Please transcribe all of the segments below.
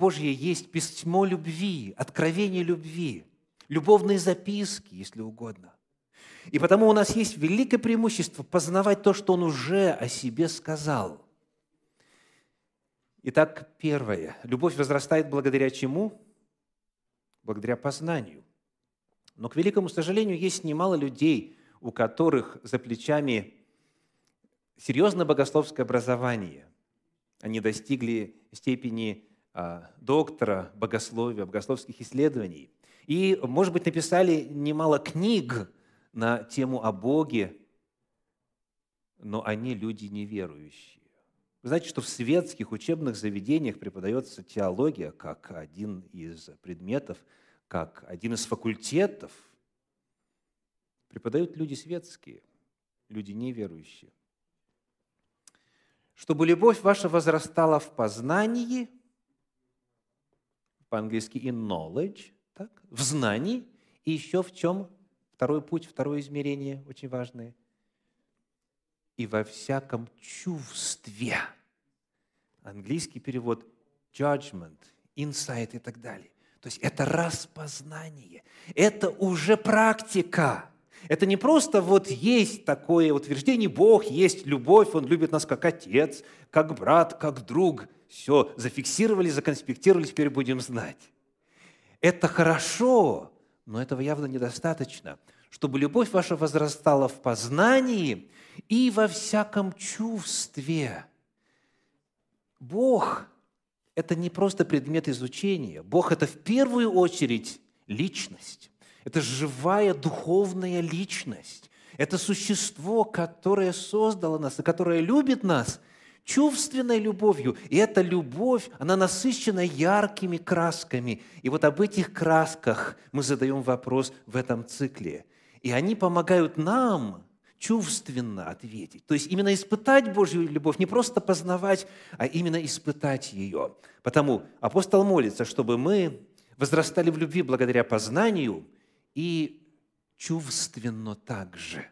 Божье есть письмо любви, откровение любви, любовные записки, если угодно. И потому у нас есть великое преимущество познавать то, что Он уже о себе сказал. Итак, первое. Любовь возрастает благодаря чему? Благодаря познанию. Но, к великому сожалению, есть немало людей, у которых за плечами серьезное богословское образование. Они достигли степени доктора богословия, богословских исследований. И, может быть, написали немало книг на тему о Боге, но они люди неверующие. Вы знаете, что в светских учебных заведениях преподается теология как один из предметов, как один из факультетов. Преподают люди светские, люди неверующие. Чтобы любовь ваша возрастала в познании, по-английски in knowledge, так, в знании, и еще в чем второй путь, второе измерение, очень важное, и во всяком чувстве. Английский перевод judgment, insight и так далее. То есть это распознание, это уже практика. Это не просто вот есть такое утверждение, Бог есть любовь, Он любит нас как отец, как брат, как друг. Все, зафиксировали, законспектировали, теперь будем знать. Это хорошо, но этого явно недостаточно. Чтобы любовь ваша возрастала в познании и во всяком чувстве. Бог – это не просто предмет изучения. Бог – это в первую очередь личность. Это живая духовная личность. Это существо, которое создало нас и которое любит нас чувственной любовью. И эта любовь, она насыщена яркими красками. И вот об этих красках мы задаем вопрос в этом цикле. И они помогают нам чувственно ответить. То есть именно испытать Божью любовь, не просто познавать, а именно испытать ее. Потому апостол молится, чтобы мы возрастали в любви благодаря познанию и чувственно также.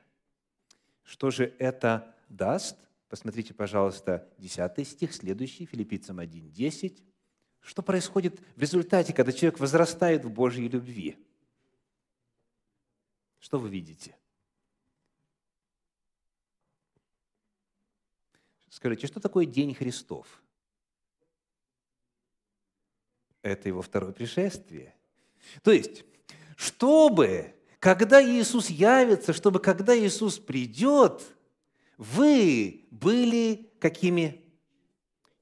Что же это даст? Посмотрите, пожалуйста, 10 стих, следующий, Филиппийцам 1, 10. Что происходит в результате, когда человек возрастает в Божьей любви? Что вы видите? Скажите, что такое День Христов? Это его второе пришествие. То есть, чтобы, когда Иисус явится, чтобы, когда Иисус придет, вы были какими?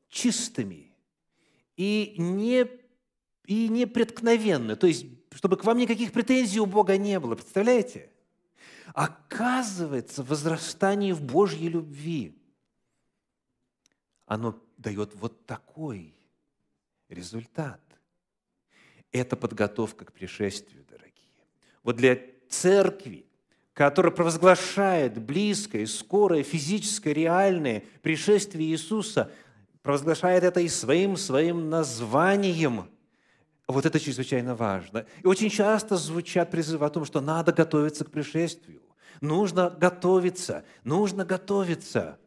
Чистыми и не, и непреткновенны. То есть, чтобы к вам никаких претензий у Бога не было. Представляете? Оказывается, возрастание в Божьей любви – оно дает вот такой результат. Это подготовка к пришествию, дорогие. Вот для церкви, которая провозглашает близкое, скорое, физическое, реальное пришествие Иисуса, провозглашает это и своим, своим названием. Вот это чрезвычайно важно. И очень часто звучат призывы о том, что надо готовиться к пришествию. Нужно готовиться, нужно готовиться –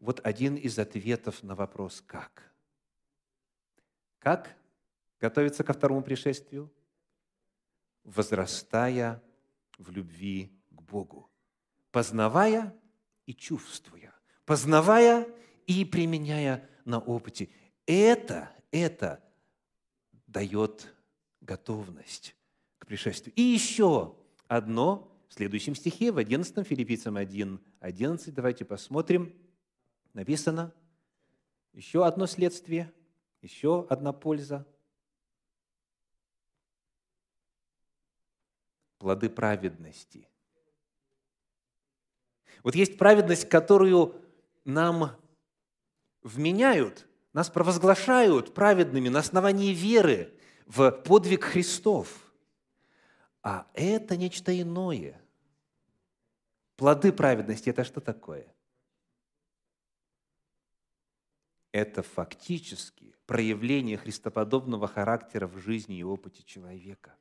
вот один из ответов на вопрос «как?». Как готовиться ко второму пришествию? Возрастая в любви к Богу, познавая и чувствуя, познавая и применяя на опыте. Это, это дает готовность к пришествию. И еще одно в следующем стихе, в 11 Филиппийцам 1, 11, давайте посмотрим – написано еще одно следствие, еще одна польза. Плоды праведности. Вот есть праведность, которую нам вменяют, нас провозглашают праведными на основании веры в подвиг Христов. А это нечто иное. Плоды праведности – это что такое? это фактически проявление христоподобного характера в жизни и опыте человека.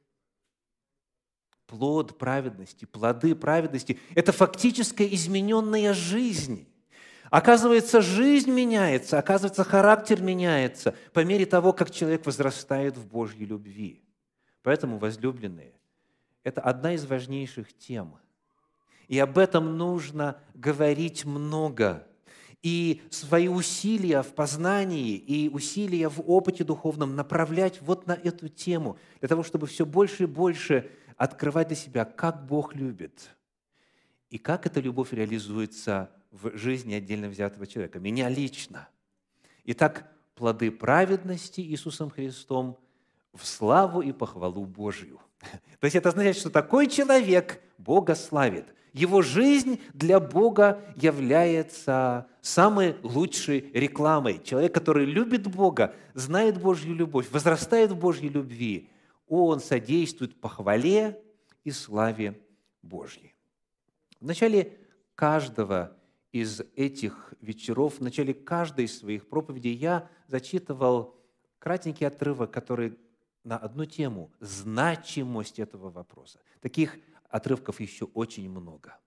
Плод праведности, плоды праведности – это фактическая измененная жизнь. Оказывается, жизнь меняется, оказывается, характер меняется по мере того, как человек возрастает в Божьей любви. Поэтому, возлюбленные, это одна из важнейших тем. И об этом нужно говорить много. И свои усилия в познании и усилия в опыте духовном направлять вот на эту тему, для того, чтобы все больше и больше открывать для себя, как Бог любит, и как эта любовь реализуется в жизни отдельно взятого человека, меня лично. Итак, плоды праведности Иисусом Христом в славу и похвалу Божью. То есть это означает, что такой человек Бога славит. Его жизнь для Бога является самой лучшей рекламой. Человек, который любит Бога, знает Божью любовь, возрастает в Божьей любви, он содействует похвале и славе Божьей. В начале каждого из этих вечеров, в начале каждой из своих проповедей я зачитывал кратенький отрывок, который на одну тему – значимость этого вопроса. Таких отрывков еще очень много.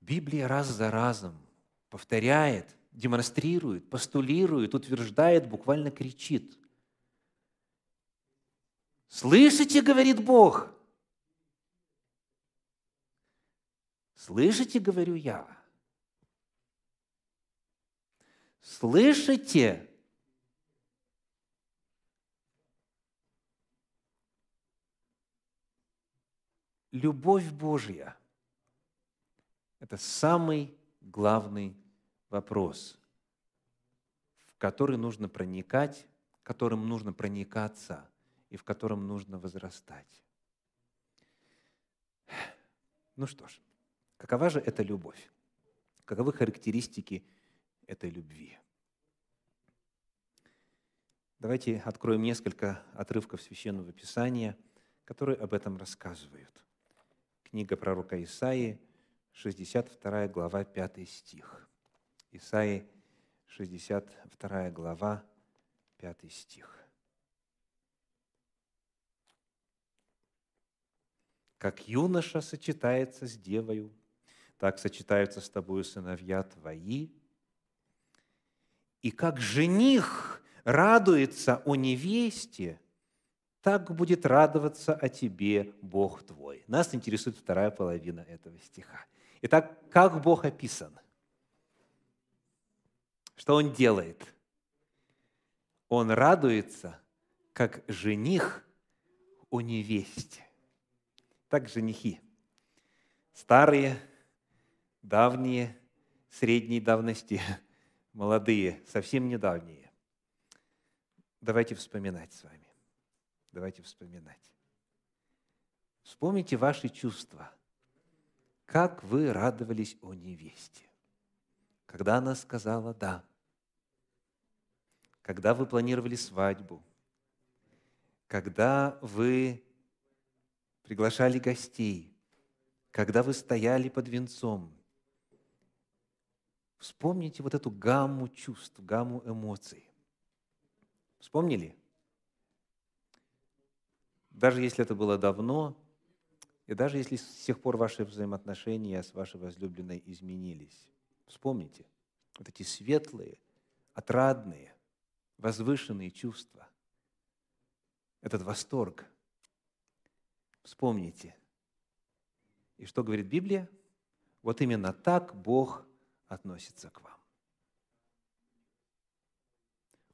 Библия раз за разом повторяет, демонстрирует, постулирует, утверждает, буквально кричит. «Слышите, — говорит Бог, — Слышите, говорю я? Слышите? Любовь Божья – это самый главный вопрос, в который нужно проникать, которым нужно проникаться и в котором нужно возрастать. Ну что ж, Какова же эта любовь? Каковы характеристики этой любви? Давайте откроем несколько отрывков Священного Писания, которые об этом рассказывают. Книга пророка Исаии, 62 глава, 5 стих. Исаии, 62 глава, 5 стих. «Как юноша сочетается с девою, так сочетаются с тобою сыновья твои. И как жених радуется о невесте, так будет радоваться о тебе Бог твой. Нас интересует вторая половина этого стиха. Итак, как Бог описан? Что Он делает? Он радуется, как жених о невесте. Так женихи. Старые давние, средней давности, молодые, совсем недавние. Давайте вспоминать с вами. Давайте вспоминать. Вспомните ваши чувства. Как вы радовались о невесте, когда она сказала «да», когда вы планировали свадьбу, когда вы приглашали гостей, когда вы стояли под венцом, Вспомните вот эту гамму чувств, гамму эмоций. Вспомнили? Даже если это было давно, и даже если с тех пор ваши взаимоотношения с вашей возлюбленной изменились, вспомните вот эти светлые, отрадные, возвышенные чувства, этот восторг. Вспомните. И что говорит Библия? Вот именно так Бог относится к вам.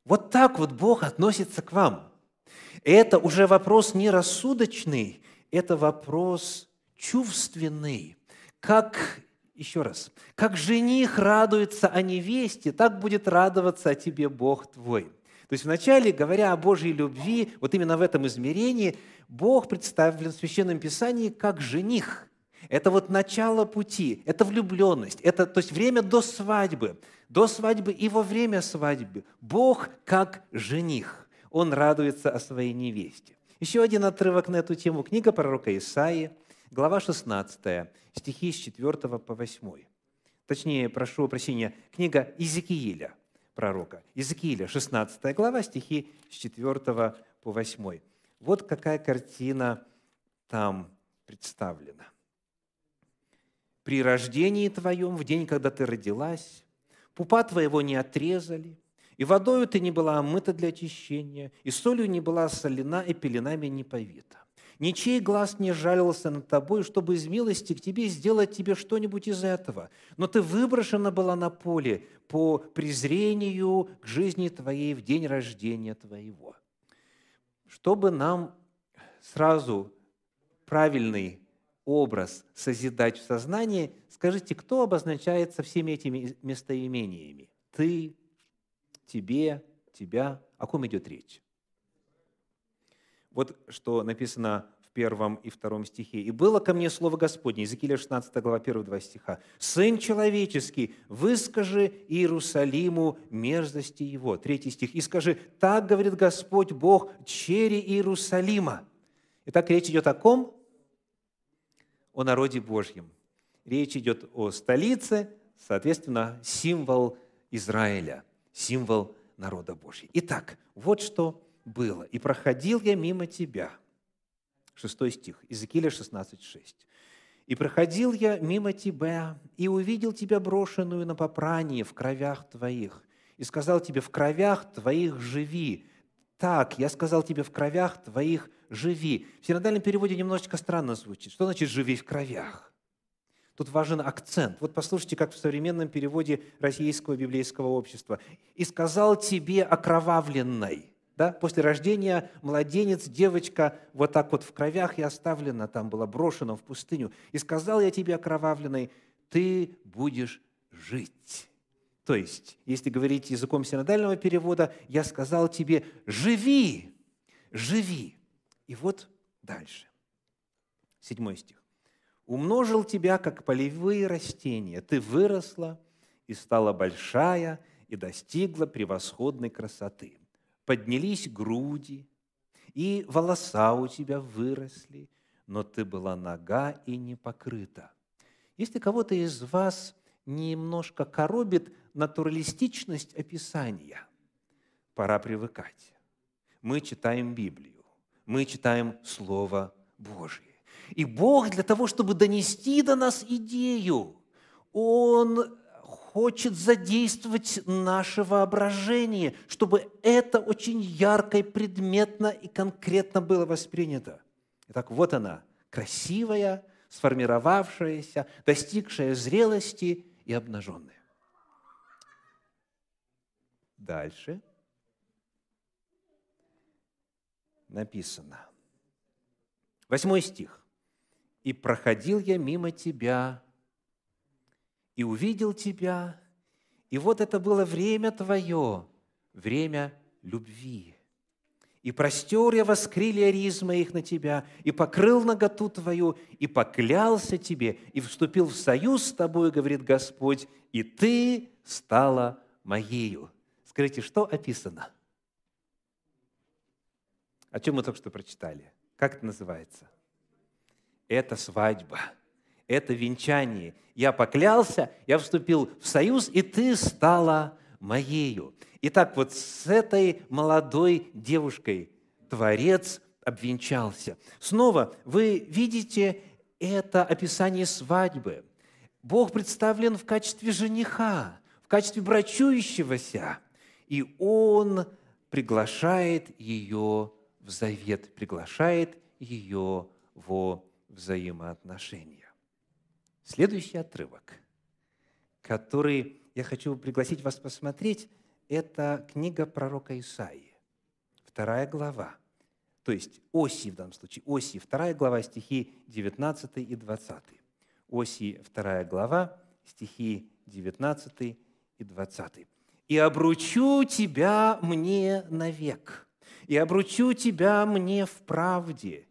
Вот так вот Бог относится к вам. Это уже вопрос не рассудочный, это вопрос чувственный. Как, еще раз, как жених радуется о невесте, так будет радоваться о тебе Бог твой. То есть вначале, говоря о Божьей любви, вот именно в этом измерении, Бог представлен в Священном Писании как жених – это вот начало пути, это влюбленность, это то есть время до свадьбы, до свадьбы и во время свадьбы. Бог как жених, Он радуется о своей невесте. Еще один отрывок на эту тему. Книга пророка Исаии, глава 16, стихи с 4 по 8. Точнее, прошу прощения, книга Иезекииля, пророка. Иезекииля, 16 глава, стихи с 4 по 8. Вот какая картина там представлена. при рождении твоем, в день, когда ты родилась, пупа твоего не отрезали, и водою ты не была омыта для очищения, и солью не была солена, и пеленами не повита. Ничей глаз не жалился над тобой, чтобы из милости к тебе сделать тебе что-нибудь из этого. Но ты выброшена была на поле по презрению к жизни твоей в день рождения твоего. Чтобы нам сразу правильный образ созидать в сознании, скажите, кто обозначается всеми этими местоимениями? Ты, тебе, тебя. О ком идет речь? Вот что написано первом и втором стихе. «И было ко мне слово Господне», Иезекииля 16 глава, 1-2 стиха, «Сын человеческий, выскажи Иерусалиму мерзости его». Третий стих. «И скажи, так говорит Господь Бог, чери Иерусалима». Итак, речь идет о ком? О народе Божьем. Речь идет о столице, соответственно, символ Израиля, символ народа Божьего. Итак, вот что было. «И проходил я мимо тебя». Шестой стих, Иезекииля 16, 6. «И проходил я мимо тебя, и увидел тебя брошенную на попрание в кровях твоих, и сказал тебе, в кровях твоих живи. Так, я сказал тебе, в кровях твоих живи». В синодальном переводе немножечко странно звучит. Что значит «живи в кровях»? Тут важен акцент. Вот послушайте, как в современном переводе Российского библейского общества. «И сказал тебе окровавленной». Да? После рождения младенец, девочка вот так вот в кровях и оставлена, там была брошена в пустыню. «И сказал я тебе, окровавленной, ты будешь жить». То есть, если говорить языком синодального перевода, я сказал тебе, живи, живи. И вот дальше. Седьмой стих. «Умножил тебя, как полевые растения, ты выросла и стала большая, и достигла превосходной красоты» поднялись груди, и волоса у тебя выросли, но ты была нога и не покрыта. Если кого-то из вас немножко коробит натуралистичность описания, пора привыкать. Мы читаем Библию, мы читаем Слово Божье. И Бог для того, чтобы донести до нас идею, Он хочет задействовать наше воображение, чтобы это очень ярко и предметно и конкретно было воспринято. Итак, вот она, красивая, сформировавшаяся, достигшая зрелости и обнаженная. Дальше написано. Восьмой стих. «И проходил я мимо тебя, и увидел тебя, и вот это было время твое, время любви. И простер я воскрили риз моих на тебя, и покрыл наготу твою, и поклялся тебе, и вступил в союз с тобой, говорит Господь, и ты стала моею. Скажите, что описано? О чем мы только что прочитали? Как это называется? Это свадьба – это венчание. Я поклялся, я вступил в союз, и ты стала моею. Итак, вот с этой молодой девушкой Творец обвенчался. Снова вы видите это описание свадьбы. Бог представлен в качестве жениха, в качестве брачующегося, и Он приглашает ее в завет, приглашает ее во взаимоотношения. Следующий отрывок, который я хочу пригласить вас посмотреть, это книга пророка Исаии, вторая глава, то есть Оси в данном случае, Оси, вторая глава, стихи 19 и 20. Оси, вторая глава, стихи 19 и 20. «И обручу тебя мне навек, и обручу тебя мне в правде,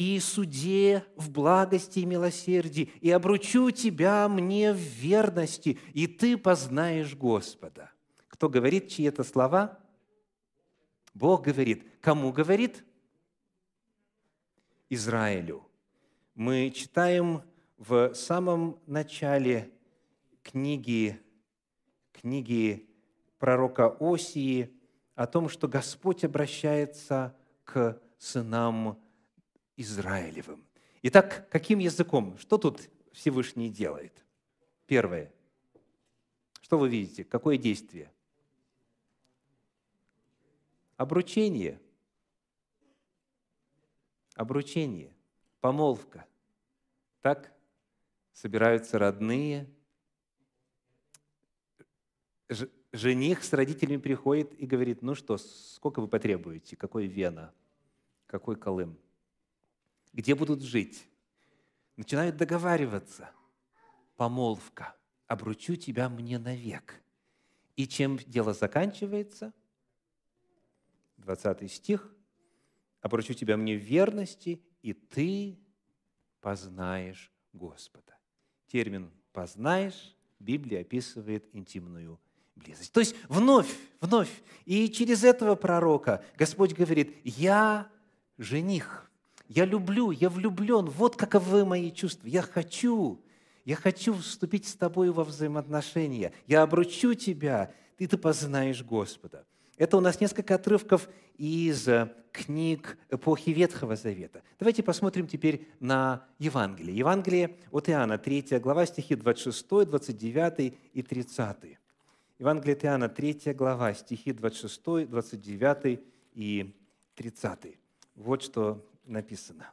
и суде в благости и милосердии, и обручу тебя мне в верности, и ты познаешь Господа». Кто говорит чьи это слова? Бог говорит. Кому говорит? Израилю. Мы читаем в самом начале книги, книги пророка Осии о том, что Господь обращается к сынам Израилевым. Итак, каким языком? Что тут Всевышний делает? Первое. Что вы видите? Какое действие? Обручение. Обручение. Помолвка. Так собираются родные. Жених с родителями приходит и говорит, ну что, сколько вы потребуете? Какой вена? Какой колым? Где будут жить? Начинают договариваться. Помолвка. Обручу тебя мне навек. И чем дело заканчивается? 20 стих. «Обручу тебя мне в верности, и ты познаешь Господа». Термин «познаешь» Библия описывает интимную близость. То есть вновь, вновь. И через этого пророка Господь говорит, «Я жених, я люблю, я влюблен, вот каковы мои чувства, я хочу, я хочу вступить с тобой во взаимоотношения, я обручу тебя, и ты познаешь Господа». Это у нас несколько отрывков из э, книг эпохи Ветхого Завета. Давайте посмотрим теперь на Евангелие. Евангелие от Иоанна, 3 глава, стихи 26, 29 и 30. Евангелие от Иоанна, 3 глава, стихи 26, 29 и 30. Вот что написано.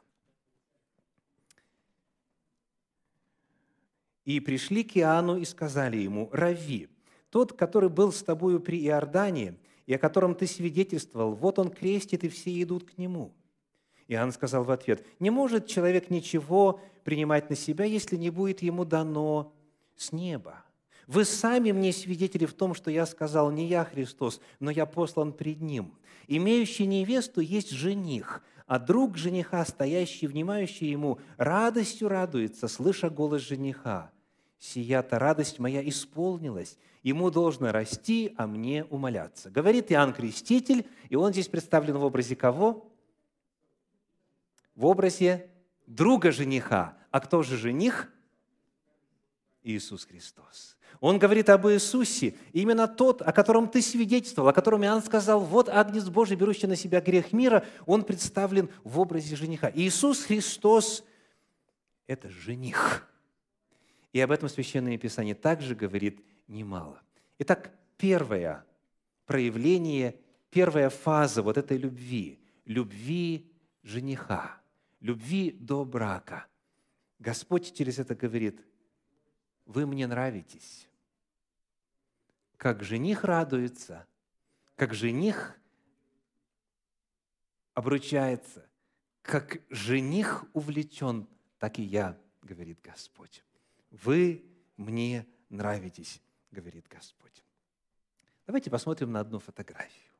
«И пришли к Иоанну и сказали ему, «Рави, тот, который был с тобою при Иордане, и о котором ты свидетельствовал, вот он крестит, и все идут к нему». Иоанн сказал в ответ, «Не может человек ничего принимать на себя, если не будет ему дано с неба. Вы сами мне свидетели в том, что я сказал, не я Христос, но я послан пред Ним. Имеющий невесту есть жених, а друг жениха, стоящий, внимающий ему, радостью радуется, слыша голос жениха. Сия-то радость моя исполнилась, ему должно расти, а мне умоляться. Говорит Иоанн Креститель, и он здесь представлен в образе кого? В образе друга жениха. А кто же жених? Иисус Христос. Он говорит об Иисусе, именно тот, о котором ты свидетельствовал, о котором Иоанн сказал, вот Агнец Божий, берущий на себя грех мира, он представлен в образе жениха. Иисус Христос – это жених. И об этом Священное Писание также говорит немало. Итак, первое проявление, первая фаза вот этой любви, любви жениха, любви до брака. Господь через это говорит, вы мне нравитесь. Как жених радуется, как жених обручается, как жених увлечен, так и я, говорит Господь. Вы мне нравитесь, говорит Господь. Давайте посмотрим на одну фотографию.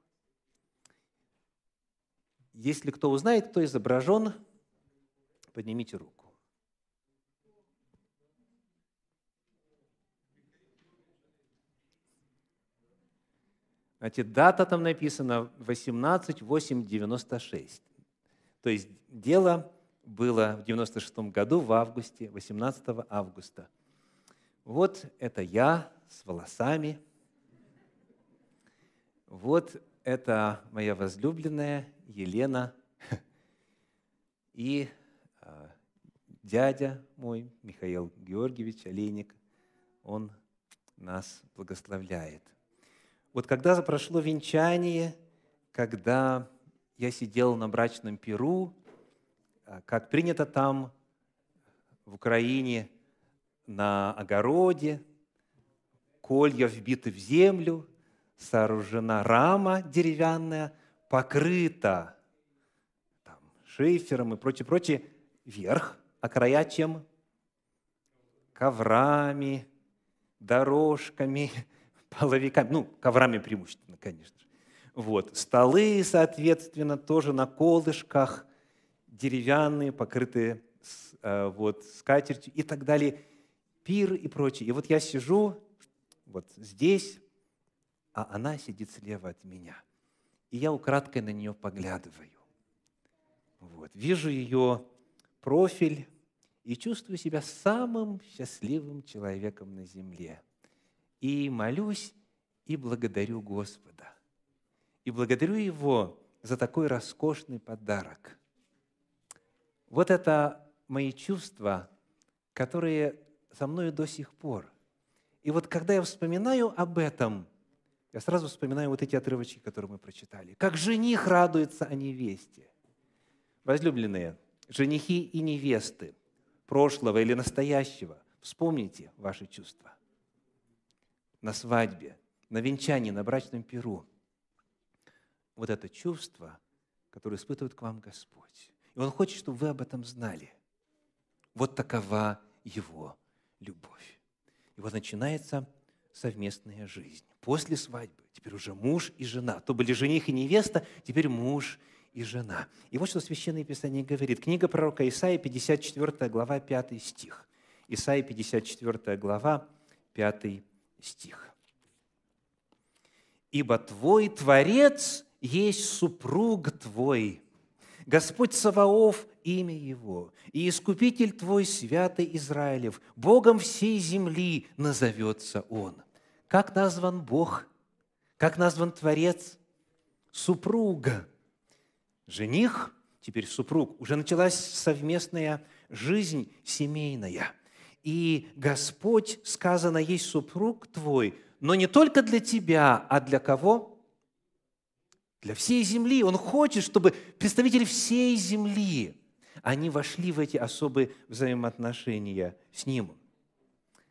Если кто узнает, кто изображен, поднимите руку. Значит, дата там написана 18.8.96. То есть дело было в 96 году в августе, 18 августа. Вот это я с волосами. Вот это моя возлюбленная Елена и а, дядя мой Михаил Георгиевич Олейник. Он нас благословляет. Вот когда прошло венчание, когда я сидел на брачном перу, а, как принято там, в Украине, на огороде, колья вбиты в землю, сооружена рама деревянная, покрыта там, шифером и прочее, прочее, верх, а края чем? Коврами, дорожками, половиками, ну, коврами преимущественно, конечно же. Вот. Столы, соответственно, тоже на колышках, деревянные, покрытые э, вот, скатертью и так далее, пир и прочее. И вот я сижу вот здесь, а она сидит слева от меня. И я украдкой на нее поглядываю. Вот. Вижу ее профиль и чувствую себя самым счастливым человеком на земле. И молюсь, и благодарю Господа. И благодарю Его за такой роскошный подарок – вот это мои чувства, которые со мной до сих пор. И вот когда я вспоминаю об этом, я сразу вспоминаю вот эти отрывочки, которые мы прочитали. Как жених радуется о невесте. Возлюбленные, женихи и невесты прошлого или настоящего, вспомните ваши чувства. На свадьбе, на венчании, на брачном перу. Вот это чувство, которое испытывает к вам Господь. И Он хочет, чтобы вы об этом знали. Вот такова Его любовь. И вот начинается совместная жизнь. После свадьбы теперь уже муж и жена. То были жених и невеста, теперь муж и жена. И вот что Священное Писание говорит. Книга пророка Исаия, 54 глава, 5 стих. Исаия, 54 глава, 5 стих. «Ибо Твой Творец есть супруг Твой, Господь Саваоф – имя Его, и Искупитель Твой, святый Израилев, Богом всей земли назовется Он. Как назван Бог? Как назван Творец? Супруга. Жених, теперь супруг. Уже началась совместная жизнь семейная. И Господь, сказано, есть супруг твой, но не только для тебя, а для кого? для всей земли. Он хочет, чтобы представители всей земли, они вошли в эти особые взаимоотношения с Ним.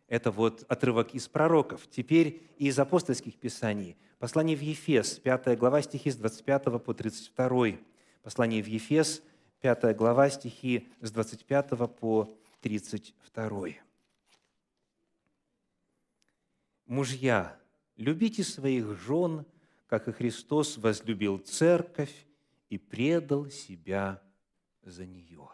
Это вот отрывок из пророков. Теперь из апостольских писаний. Послание в Ефес, 5 глава, стихи с 25 по 32. Послание в Ефес, 5 глава, стихи с 25 по 32. Мужья, любите своих жен – как и Христос возлюбил церковь и предал себя за нее.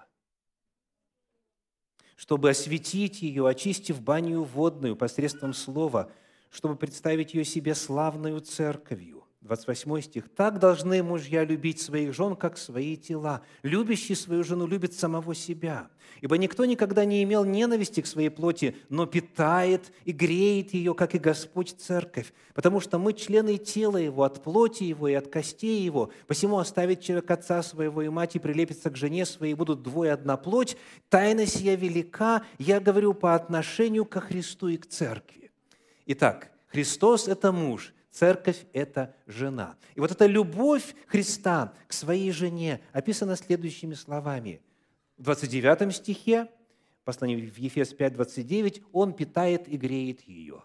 Чтобы осветить ее, очистив баню водную посредством слова, чтобы представить ее себе славную церковью, 28 стих. «Так должны мужья любить своих жен, как свои тела. Любящий свою жену любит самого себя. Ибо никто никогда не имел ненависти к своей плоти, но питает и греет ее, как и Господь Церковь. Потому что мы члены тела Его, от плоти Его и от костей Его. Посему оставит человек отца своего и мать и прилепится к жене своей, будут двое одна плоть. Тайна сия велика, я говорю по отношению ко Христу и к Церкви». Итак, Христос – это муж – Церковь – это жена. И вот эта любовь Христа к своей жене описана следующими словами. В 29 стихе, послание в Ефес 5, 29, он питает и греет ее.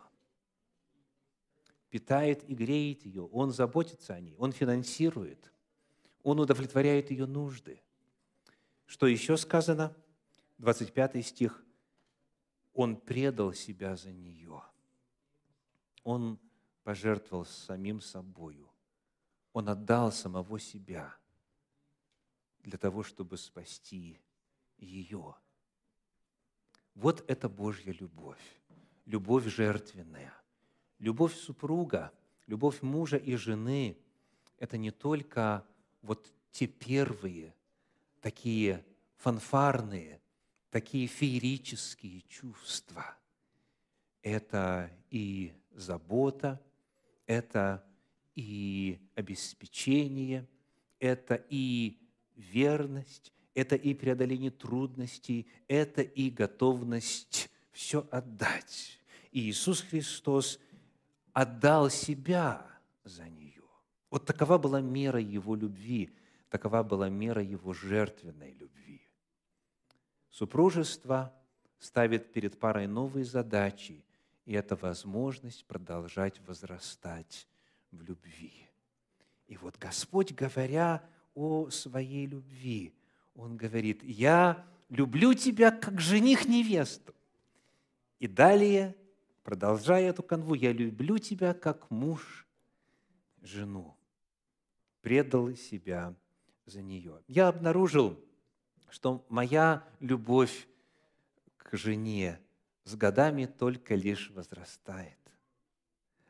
Питает и греет ее, он заботится о ней, он финансирует, он удовлетворяет ее нужды. Что еще сказано? 25 стих. Он предал себя за нее. Он пожертвовал самим собою. Он отдал самого себя для того, чтобы спасти ее. Вот это Божья любовь, любовь жертвенная. Любовь супруга, любовь мужа и жены – это не только вот те первые, такие фанфарные, такие феерические чувства. Это и забота, это и обеспечение, это и верность, это и преодоление трудностей, это и готовность все отдать. И Иисус Христос отдал себя за нее. Вот такова была мера Его любви, такова была мера Его жертвенной любви. Супружество ставит перед парой новые задачи, и это возможность продолжать возрастать в любви. И вот Господь, говоря о своей любви, Он говорит, «Я люблю тебя, как жених невесту». И далее, продолжая эту канву, «Я люблю тебя, как муж жену». Предал себя за нее. Я обнаружил, что моя любовь к жене с годами только лишь возрастает.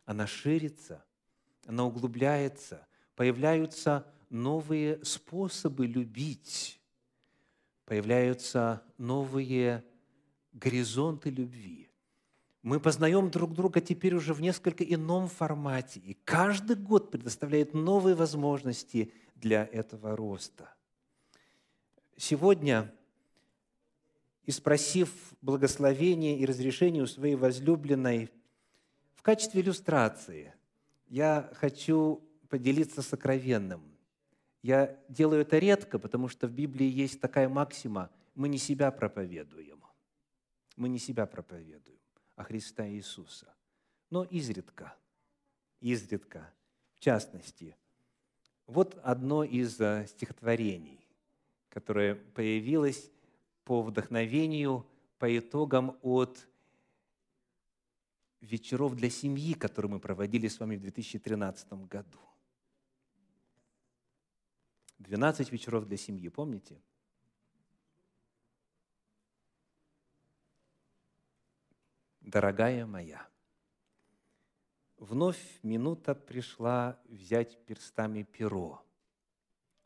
Она ширится, она углубляется, появляются новые способы любить, появляются новые горизонты любви. Мы познаем друг друга теперь уже в несколько ином формате, и каждый год предоставляет новые возможности для этого роста. Сегодня и спросив благословения и разрешения у своей возлюбленной, в качестве иллюстрации я хочу поделиться сокровенным. Я делаю это редко, потому что в Библии есть такая максима – мы не себя проповедуем. Мы не себя проповедуем, а Христа Иисуса. Но изредка, изредка, в частности, вот одно из э, стихотворений, которое появилось по вдохновению, по итогам от вечеров для семьи, которые мы проводили с вами в 2013 году. 12 вечеров для семьи, помните? Дорогая моя, вновь минута пришла взять перстами перо,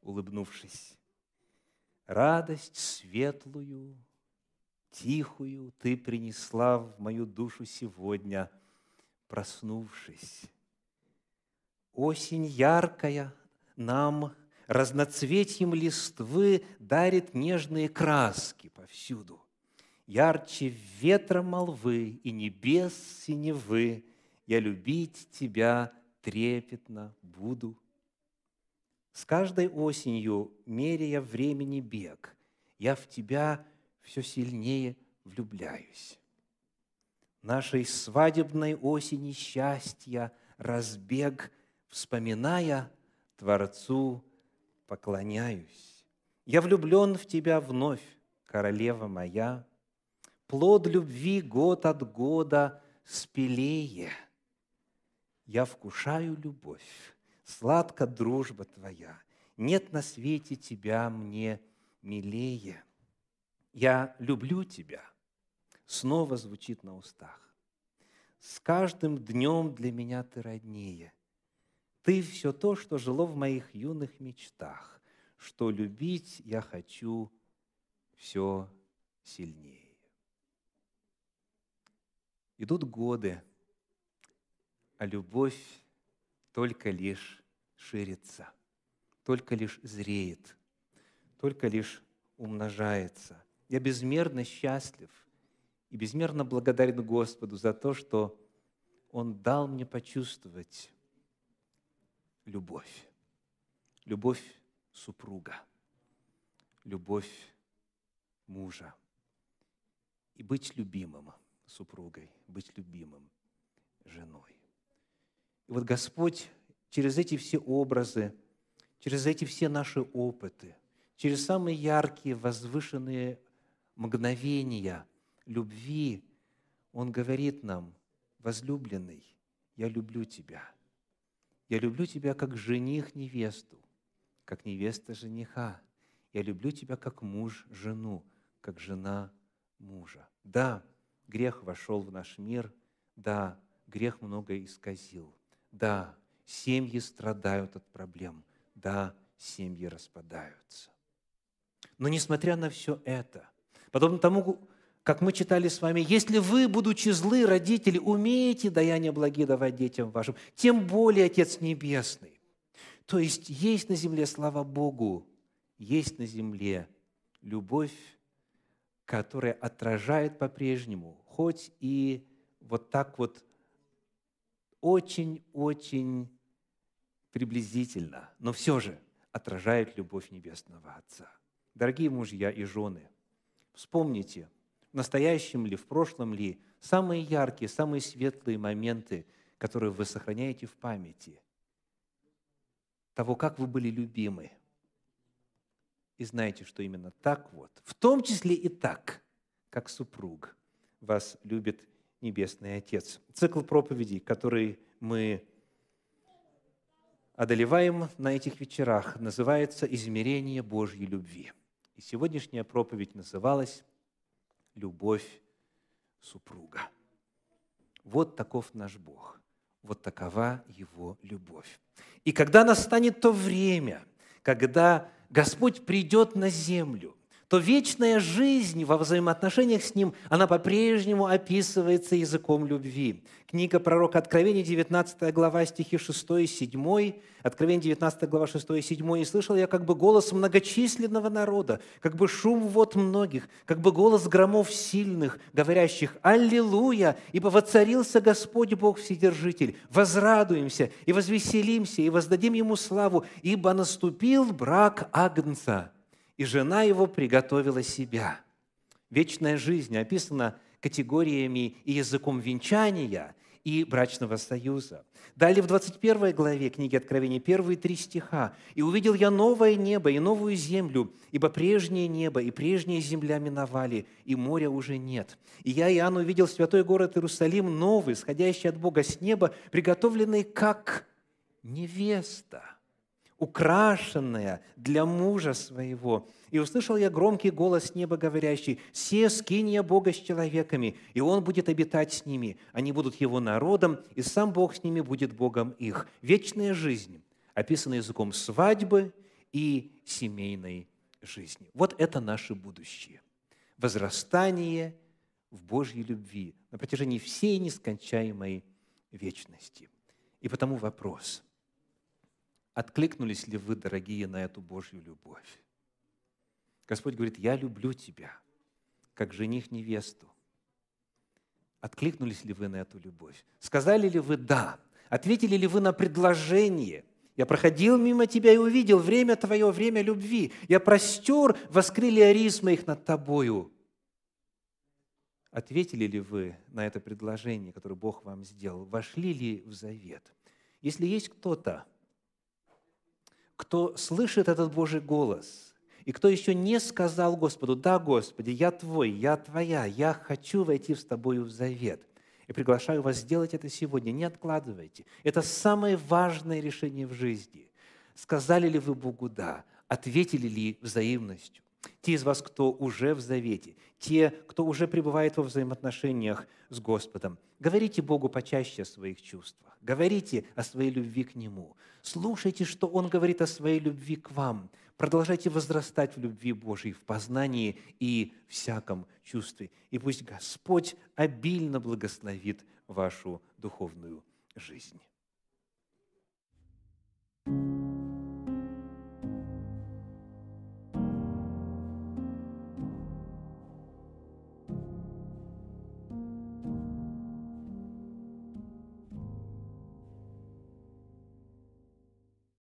улыбнувшись. Радость светлую, тихую ты принесла в мою душу сегодня, проснувшись. Осень яркая нам разноцветием листвы дарит нежные краски повсюду. Ярче ветра молвы и небес синевы, Я любить тебя трепетно буду. С каждой осенью, меряя времени бег, Я в тебя все сильнее влюбляюсь. Нашей свадебной осени счастья разбег, Вспоминая, Творцу поклоняюсь. Я влюблен в тебя вновь, королева моя, Плод любви год от года спелее. Я вкушаю любовь, сладка дружба твоя, Нет на свете тебя мне милее. Я люблю тебя, снова звучит на устах. С каждым днем для меня ты роднее. Ты все то, что жило в моих юных мечтах, что любить я хочу все сильнее. Идут годы, а любовь только лишь ширится, только лишь зреет, только лишь умножается. Я безмерно счастлив и безмерно благодарен Господу за то, что Он дал мне почувствовать любовь. Любовь супруга, любовь мужа и быть любимым супругой, быть любимым женой. И вот Господь через эти все образы, через эти все наши опыты, через самые яркие, возвышенные мгновения любви, Он говорит нам, возлюбленный, я люблю тебя – я люблю тебя как жених невесту, как невеста жениха. Я люблю тебя как муж жену, как жена мужа. Да, грех вошел в наш мир, да, грех многое исказил. Да, семьи страдают от проблем. Да, семьи распадаются. Но несмотря на все это, подобно тому, как мы читали с вами, если вы, будучи злы, родители, умеете даяние благие давать детям вашим, тем более Отец Небесный. То есть есть на земле, слава Богу, есть на земле любовь, которая отражает по-прежнему, хоть и вот так вот очень-очень приблизительно, но все же отражает любовь Небесного Отца. Дорогие мужья и жены, вспомните – в настоящем ли, в прошлом ли, самые яркие, самые светлые моменты, которые вы сохраняете в памяти, того, как вы были любимы. И знаете, что именно так вот, в том числе и так, как супруг, вас любит Небесный Отец. Цикл проповедей, который мы одолеваем на этих вечерах, называется «Измерение Божьей любви». И сегодняшняя проповедь называлась любовь супруга. Вот таков наш Бог, вот такова Его любовь. И когда настанет то время, когда Господь придет на землю, то вечная жизнь во взаимоотношениях с Ним, она по-прежнему описывается языком любви. Книга пророка Откровения, 19 глава, стихи 6 и 7, Откровение 19 глава, 6 и 7, «И слышал я как бы голос многочисленного народа, как бы шум вод многих, как бы голос громов сильных, говорящих «Аллилуйя! Ибо воцарился Господь Бог Вседержитель! Возрадуемся и возвеселимся, и воздадим Ему славу, ибо наступил брак Агнца» и жена его приготовила себя. Вечная жизнь описана категориями и языком венчания и брачного союза. Далее в 21 главе книги Откровения, первые три стиха. «И увидел я новое небо и новую землю, ибо прежнее небо и прежняя земля миновали, и моря уже нет. И я, Иоанн, увидел святой город Иерусалим, новый, сходящий от Бога с неба, приготовленный как невеста, украшенная для мужа своего. И услышал я громкий голос неба, говорящий, «Се скиния Бога с человеками, и Он будет обитать с ними. Они будут Его народом, и сам Бог с ними будет Богом их». Вечная жизнь, описана языком свадьбы и семейной жизни. Вот это наше будущее. Возрастание в Божьей любви на протяжении всей нескончаемой вечности. И потому вопрос – Откликнулись ли вы, дорогие, на эту Божью любовь? Господь говорит, я люблю тебя, как жених невесту. Откликнулись ли вы на эту любовь? Сказали ли вы «да»? Ответили ли вы на предложение? Я проходил мимо тебя и увидел время твое, время любви. Я простер воскрылиарис моих над тобою. Ответили ли вы на это предложение, которое Бог вам сделал? Вошли ли в завет? Если есть кто-то, кто слышит этот Божий голос, и кто еще не сказал Господу, да, Господи, я Твой, я Твоя, я хочу войти с Тобою в завет. И приглашаю вас сделать это сегодня, не откладывайте. Это самое важное решение в жизни. Сказали ли вы Богу «да», ответили ли взаимностью? Те из вас, кто уже в завете, те, кто уже пребывает во взаимоотношениях с Господом, говорите Богу почаще о своих чувствах, говорите о своей любви к Нему, слушайте, что Он говорит о своей любви к вам, продолжайте возрастать в любви Божьей, в познании и всяком чувстве. И пусть Господь обильно благословит вашу духовную жизнь.